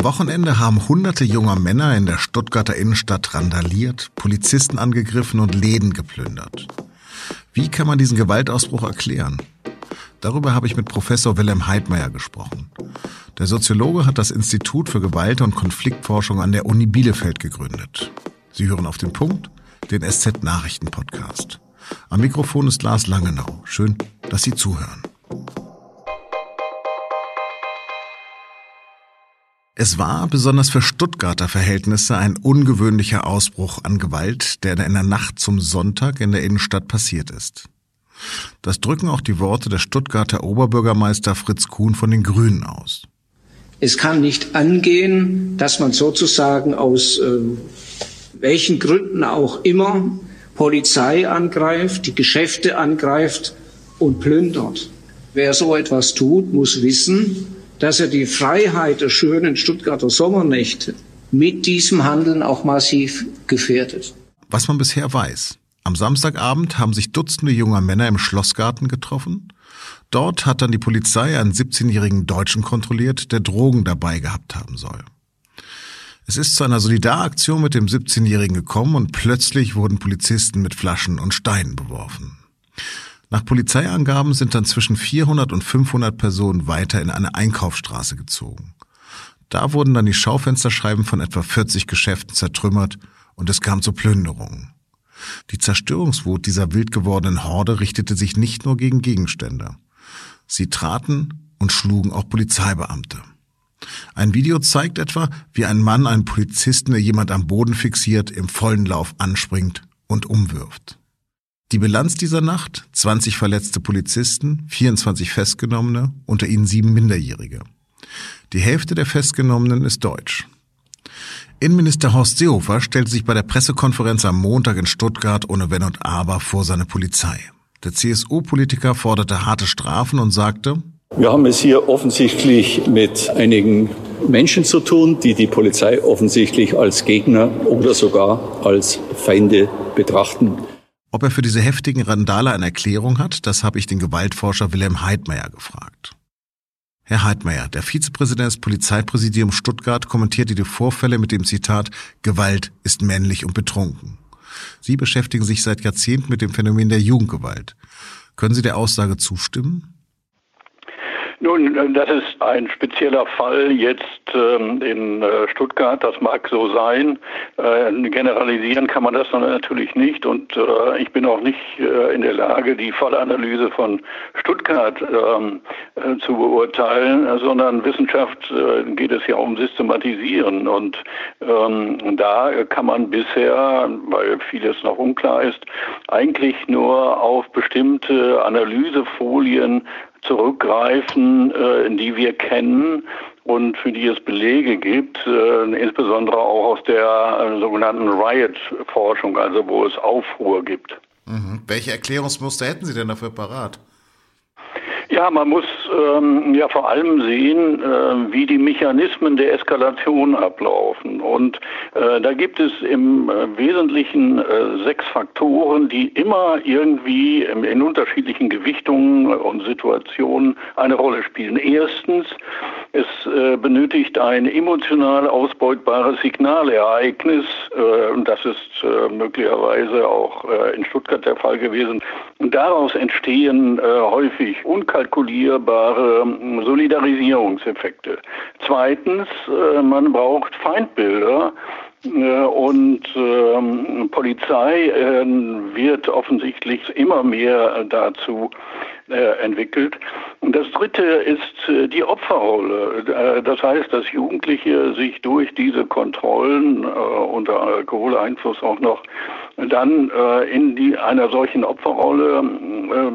Am Wochenende haben hunderte junger Männer in der Stuttgarter Innenstadt randaliert, Polizisten angegriffen und Läden geplündert. Wie kann man diesen Gewaltausbruch erklären? Darüber habe ich mit Professor Wilhelm Heidmeier gesprochen. Der Soziologe hat das Institut für Gewalt- und Konfliktforschung an der Uni Bielefeld gegründet. Sie hören auf den Punkt, den SZ-Nachrichten-Podcast. Am Mikrofon ist Lars Langenau. Schön, dass Sie zuhören. Es war besonders für Stuttgarter Verhältnisse ein ungewöhnlicher Ausbruch an Gewalt, der in der Nacht zum Sonntag in der Innenstadt passiert ist. Das drücken auch die Worte des Stuttgarter Oberbürgermeister Fritz Kuhn von den Grünen aus. Es kann nicht angehen, dass man sozusagen aus äh, welchen Gründen auch immer Polizei angreift, die Geschäfte angreift und plündert. Wer so etwas tut, muss wissen, dass er die Freiheit der schönen Stuttgarter Sommernächte mit diesem Handeln auch massiv gefährdet. Was man bisher weiß. Am Samstagabend haben sich Dutzende junger Männer im Schlossgarten getroffen. Dort hat dann die Polizei einen 17-jährigen Deutschen kontrolliert, der Drogen dabei gehabt haben soll. Es ist zu einer Solidaraktion mit dem 17-Jährigen gekommen und plötzlich wurden Polizisten mit Flaschen und Steinen beworfen. Nach Polizeiangaben sind dann zwischen 400 und 500 Personen weiter in eine Einkaufsstraße gezogen. Da wurden dann die Schaufensterscheiben von etwa 40 Geschäften zertrümmert und es kam zu Plünderungen. Die Zerstörungswut dieser wild gewordenen Horde richtete sich nicht nur gegen Gegenstände. Sie traten und schlugen auch Polizeibeamte. Ein Video zeigt etwa, wie ein Mann einen Polizisten, der jemand am Boden fixiert, im vollen Lauf anspringt und umwirft. Die Bilanz dieser Nacht, 20 verletzte Polizisten, 24 Festgenommene, unter ihnen sieben Minderjährige. Die Hälfte der Festgenommenen ist deutsch. Innenminister Horst Seehofer stellte sich bei der Pressekonferenz am Montag in Stuttgart ohne Wenn und Aber vor seine Polizei. Der CSU-Politiker forderte harte Strafen und sagte, wir haben es hier offensichtlich mit einigen Menschen zu tun, die die Polizei offensichtlich als Gegner oder sogar als Feinde betrachten. Ob er für diese heftigen Randale eine Erklärung hat, das habe ich den Gewaltforscher Wilhelm Heidmeier gefragt. Herr Heidmeier, der Vizepräsident des Polizeipräsidiums Stuttgart kommentierte die Vorfälle mit dem Zitat Gewalt ist männlich und betrunken. Sie beschäftigen sich seit Jahrzehnten mit dem Phänomen der Jugendgewalt. Können Sie der Aussage zustimmen? Nun, äh, das ist ein spezieller Fall jetzt ähm, in äh, Stuttgart. Das mag so sein. Äh, generalisieren kann man das natürlich nicht. Und äh, ich bin auch nicht äh, in der Lage, die Fallanalyse von Stuttgart ähm, äh, zu beurteilen, sondern Wissenschaft geht es ja um Systematisieren. Und ähm, da kann man bisher, weil vieles noch unklar ist, eigentlich nur auf bestimmte Analysefolien zurückgreifen, äh, die wir kennen und für die es Belege gibt, äh, insbesondere auch aus der äh, sogenannten Riot-Forschung, also wo es Aufruhr gibt. Mhm. Welche Erklärungsmuster hätten Sie denn dafür parat? Ja, man muss ähm, ja vor allem sehen, äh, wie die Mechanismen der Eskalation ablaufen. Und äh, da gibt es im äh, Wesentlichen äh, sechs Faktoren, die immer irgendwie in, unterschiedlichen Gewichtungen und Situationen eine Rolle spielen. Erstens, es äh, benötigt ein emotional ausbeutbares Signalereignis. Und das ist möglicherweise auch in Stuttgart der Fall gewesen. Und daraus entstehen häufig unkalkulierte kalkulierbare ähm, Solidarisierungseffekte. Zweitens, äh, man braucht Feindbilder. Äh, und ähm, Polizei äh, wird offensichtlich immer mehr dazu entwickelt. Und das Dritte ist äh, die Opferrolle. Äh, das heißt, dass Jugendliche sich durch diese Kontrollen unter Alkoholeinfluss auch noch dann in die, einer solchen Opferrolle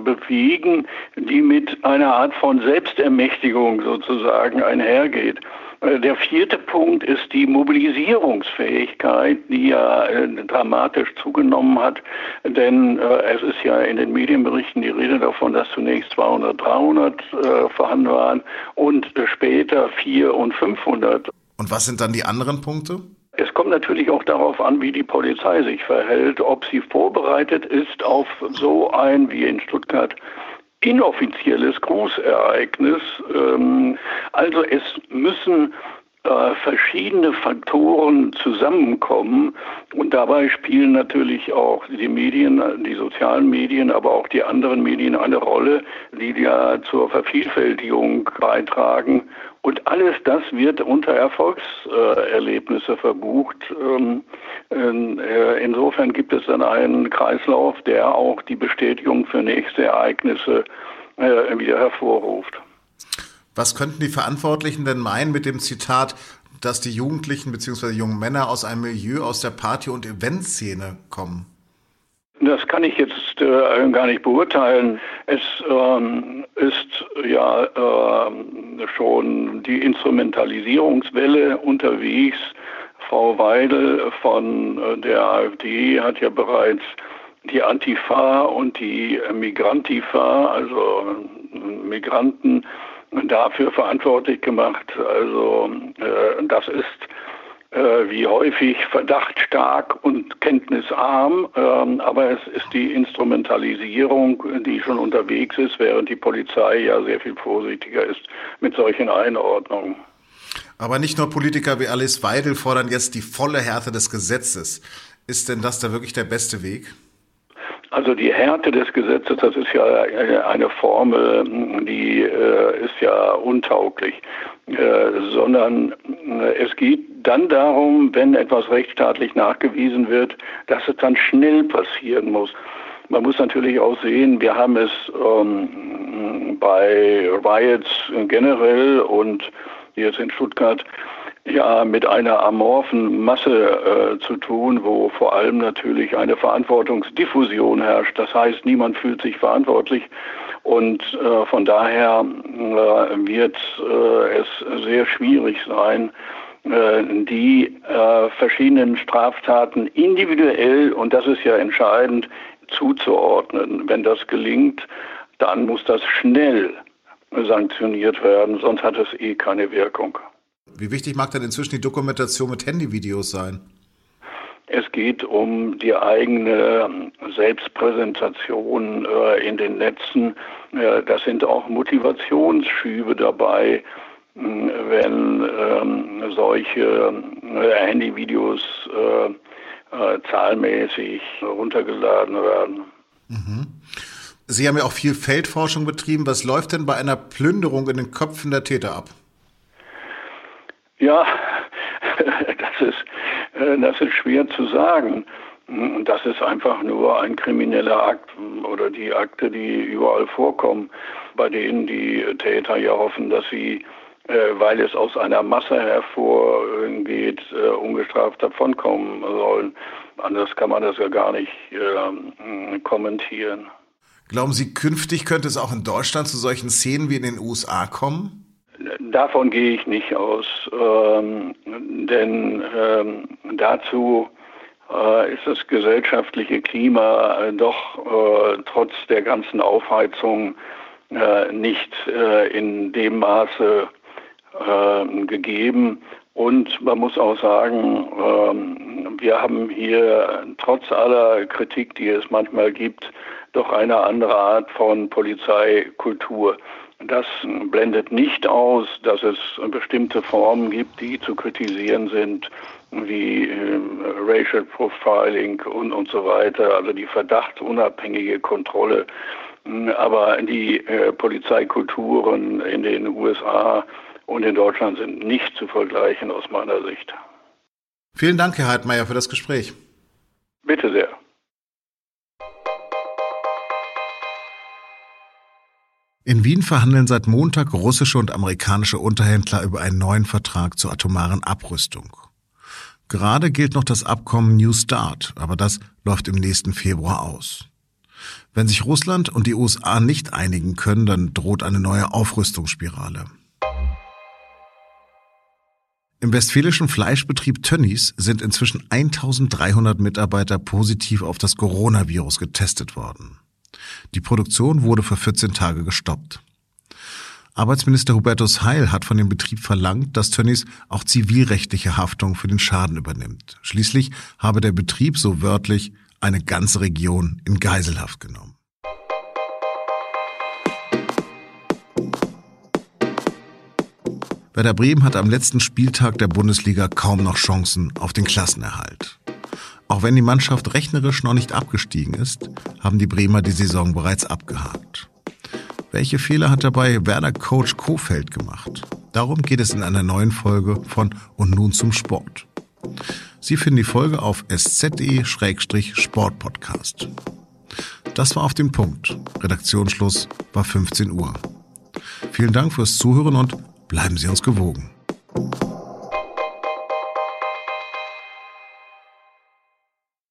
bewegen, die mit einer Art von Selbstermächtigung sozusagen einhergeht. Äh, der vierte Punkt ist die Mobilisierungsfähigkeit, die ja äh, dramatisch zugenommen hat. Denn äh, es ist ja in den Medienberichten die Rede davon, dass zunächst 200, 300 äh, vorhanden waren und später 400 und 500. Und was sind dann die anderen Punkte? Es kommt natürlich auch darauf an, wie die Polizei sich verhält, ob sie vorbereitet ist auf so ein, wie in Stuttgart, inoffizielles Großereignis. Ähm, also es müssen äh, verschiedene Faktoren zusammenkommen und dabei spielen natürlich auch die Medien, die sozialen Medien, aber auch die anderen Medien eine Rolle, die ja zur Vervielfältigung beitragen. Und alles das wird unter Erfolgserlebnisse verbucht. Ähm, äh, insofern gibt es dann einen Kreislauf, der auch die Bestätigung für nächste Ereignisse äh, wieder hervorruft. Was könnten die Verantwortlichen denn meinen mit dem Zitat, dass die Jugendlichen bzw. jungen Männer aus einem Milieu aus der Party- und Eventszene kommen? Das kann ich jetzt äh, gar nicht beurteilen. Es ähm, ist ja äh, schon die Instrumentalisierungswelle unterwegs. Frau Weidel von äh, der AfD hat ja bereits die Antifa und die Migrantifa, also äh, Migranten, dafür verantwortlich gemacht. Also äh, das ist äh, wie häufig verdachtstark und kenntnisarm, äh, aber es ist die Instrumentalisierung, die schon unterwegs ist, während die Polizei ja sehr viel vorsichtiger ist mit solchen Einordnungen. Aber nicht nur Politiker wie Alice Weidel fordern jetzt die volle Härte des Gesetzes. Ist denn das da wirklich der beste Weg? Also die Härte des Gesetzes, das ist ja eine Formel, die äh, ist ja untauglich, äh, sondern äh, es geht dann darum, wenn etwas rechtsstaatlich nachgewiesen wird, dass es dann schnell passieren muss. Man muss natürlich auch sehen, wir haben es ähm, bei Riots generell und jetzt in Stuttgart ja mit einer amorphen Masse äh, zu tun, wo vor allem natürlich eine Verantwortungsdiffusion herrscht. Das heißt, niemand fühlt sich verantwortlich und äh, von daher äh, wird äh, es sehr schwierig sein, äh, die äh, verschiedenen Straftaten individuell, und das ist ja entscheidend, zuzuordnen. Wenn das gelingt, dann muss das schnell sanktioniert werden, sonst hat es eh keine Wirkung. Wie wichtig mag denn inzwischen die Dokumentation mit Handyvideos sein? Es geht um die eigene Selbstpräsentation äh, in den Netzen. Äh, das sind auch Motivationsschübe dabei, äh, wenn ähm, solche äh, Handyvideos zahlmäßig runtergeladen werden. Mhm. Sie haben ja auch viel Feldforschung betrieben. Was läuft denn bei einer Plünderung in den Köpfen der Täter ab? Ja, das ist, äh, das ist schwer zu sagen. Das ist einfach nur ein krimineller Akt oder die Akte, die überall vorkommen, bei denen die Täter ja hoffen, dass sie, äh, weil es aus einer Masse hervorgeht, äh, ungestraft davonkommen sollen. Anders kann man das ja gar nicht äh, kommentieren. Glauben Sie, künftig könnte es auch in Deutschland zu solchen Szenen wie in den USA kommen? Davon gehe ich nicht aus, ähm, denn ähm, dazu äh, ist das gesellschaftliche Klima äh, doch äh, trotz der ganzen Aufheizung äh, nicht äh, in dem Maße ähm, gegeben. Und man muss auch sagen, ähm, wir haben hier trotz aller Kritik, die es manchmal gibt, doch eine andere Art von Polizeikultur. Das blendet nicht aus, dass es bestimmte Formen gibt, die zu kritisieren sind, wie äh, Racial Profiling und, und so weiter, also die verdachtsunabhängige Kontrolle. Aber die äh, Polizeikulturen in den USA und in Deutschland sind nicht zu vergleichen aus meiner Sicht. Vielen Dank, Herr Heidmeier, für das Gespräch. Bitte sehr. In Wien verhandeln seit Montag russische und amerikanische Unterhändler über einen neuen Vertrag zur atomaren Abrüstung. Gerade gilt noch das Abkommen New Start, aber das läuft im nächsten Februar aus. Wenn sich Russland und die USA nicht einigen können, dann droht eine neue Aufrüstungsspirale. Im westfälischen Fleischbetrieb Tönnies sind inzwischen 1300 Mitarbeiter positiv auf das Coronavirus getestet worden. Die Produktion wurde für 14 Tage gestoppt. Arbeitsminister Hubertus Heil hat von dem Betrieb verlangt, dass Tönnies auch zivilrechtliche Haftung für den Schaden übernimmt. Schließlich habe der Betrieb so wörtlich eine ganze Region in Geiselhaft genommen. Werder Bremen hat am letzten Spieltag der Bundesliga kaum noch Chancen auf den Klassenerhalt. Auch wenn die Mannschaft rechnerisch noch nicht abgestiegen ist, haben die Bremer die Saison bereits abgehakt. Welche Fehler hat dabei Werder-Coach Kofeld gemacht? Darum geht es in einer neuen Folge von Und nun zum Sport. Sie finden die Folge auf sz.de-sportpodcast. Das war auf den Punkt. Redaktionsschluss war 15 Uhr. Vielen Dank fürs Zuhören und bleiben Sie uns gewogen.